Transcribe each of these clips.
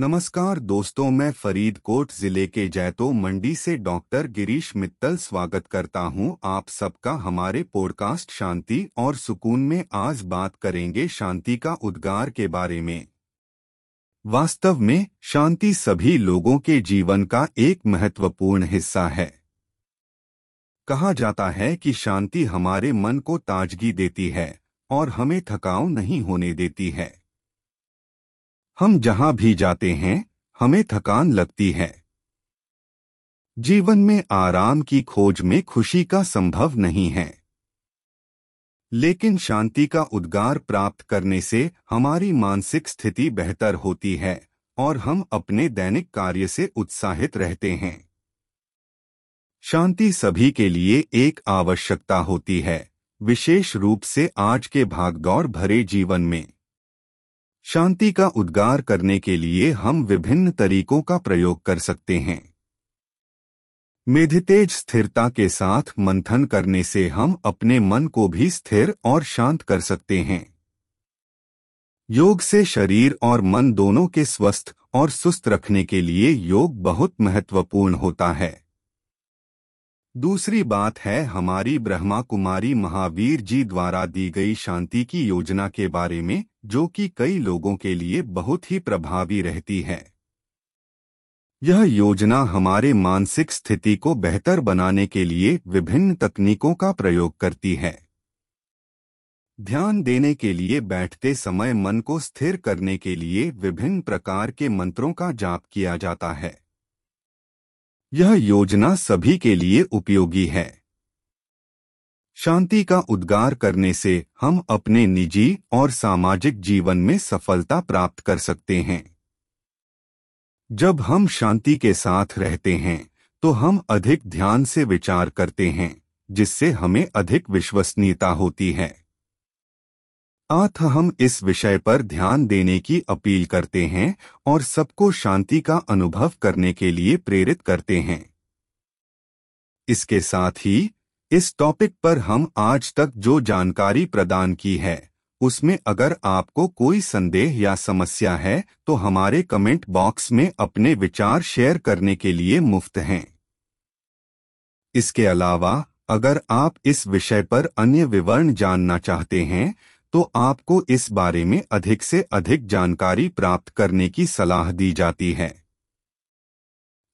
नमस्कार दोस्तों, मैं फरीदकोट ज़िले के जैतो मंडी से डॉक्टर गिरीश मित्तल स्वागत करता हूँ। आप सबका हमारे पॉडकास्ट शांति और सुकून में आज बात करेंगे शांति का उद्गार के बारे में। वास्तव में, शांति सभी लोगों के जीवन का एक महत्वपूर्ण हिस्सा है। कहा जाता है कि शांति हमारे मन को ताजगी देती है और हमें थकाव नहीं होने देती है। हम जहाँ भी जाते हैं, हमें थकान लगती है। जीवन में आराम की खोज में खुशी का संभव नहीं है। लेकिन शांति का उद्गार प्राप्त करने से हमारी मानसिक स्थिति बेहतर होती है और हम अपने दैनिक कार्य से उत्साहित रहते हैं। शांति सभी के लिए एक आवश्यकता होती है, विशेष रूप से आज के भागदौड़ भरे जीवन में। शांति का उद्गार करने के लिए हम विभिन्न तरीकों का प्रयोग कर सकते हैं। मेधितेज स्थिरता के साथ मंथन करने से हम अपने मन को भी स्थिर और शांत कर सकते हैं। योग से शरीर और मन दोनों के स्वस्थ और सुस्त रखने के लिए योग बहुत महत्वपूर्ण होता है। दूसरी बात है हमारी ब्रह्मा कुमारी महावीर जी द्वारा दी गई शांति की योजना के बारे में जो कि कई लोगों के लिए बहुत ही प्रभावी रहती है। यह योजना हमारे मानसिक स्थिति को बेहतर बनाने के लिए विभिन्न तकनीकों का प्रयोग करती है। ध्यान देने के लिए बैठते समय मन को स्थिर करने के लिए विभिन्न प्रकार के मंत्रों का जाप किया जाता है। यह योजना सभी के लिए उपयोगी है। शांति का उद्गार करने से हम अपने निजी और सामाजिक जीवन में सफलता प्राप्त कर सकते हैं। जब हम शांति के साथ रहते हैं तो हम अधिक ध्यान से विचार करते हैं, जिससे हमें अधिक विश्वसनीयता होती है। आथ हम इस विषय पर ध्यान देने की अपील करते हैं और सबको शांति का अनुभव करने के लिए प्रेरित करते हैं। इसके साथ ही इस टॉपिक पर हम आज तक जो जानकारी प्रदान की है, उसमें अगर आपको कोई संदेह या समस्या है तो हमारे कमेंट बॉक्स में अपने विचार शेयर करने के लिए मुफ़्त हैं। इसके अलावा, अगर आप इस विषय पर अन्य विवरण जानना चाहते हैं तो आपको इस बारे में अधिक से अधिक जानकारी प्राप्त करने की सलाह दी जाती है।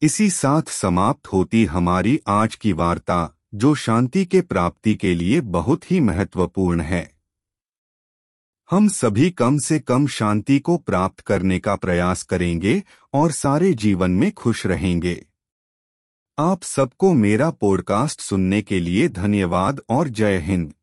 इसी साथ समाप्त होती हमारी आज की वार्ता। जो शांति के प्राप्ति के लिए बहुत ही महत्वपूर्ण है। हम सभी कम से कम शांति को प्राप्त करने का प्रयास करेंगे और सारे जीवन में खुश रहेंगे। आप सबको मेरा पॉडकास्ट सुनने के लिए धन्यवाद और जय हिंद।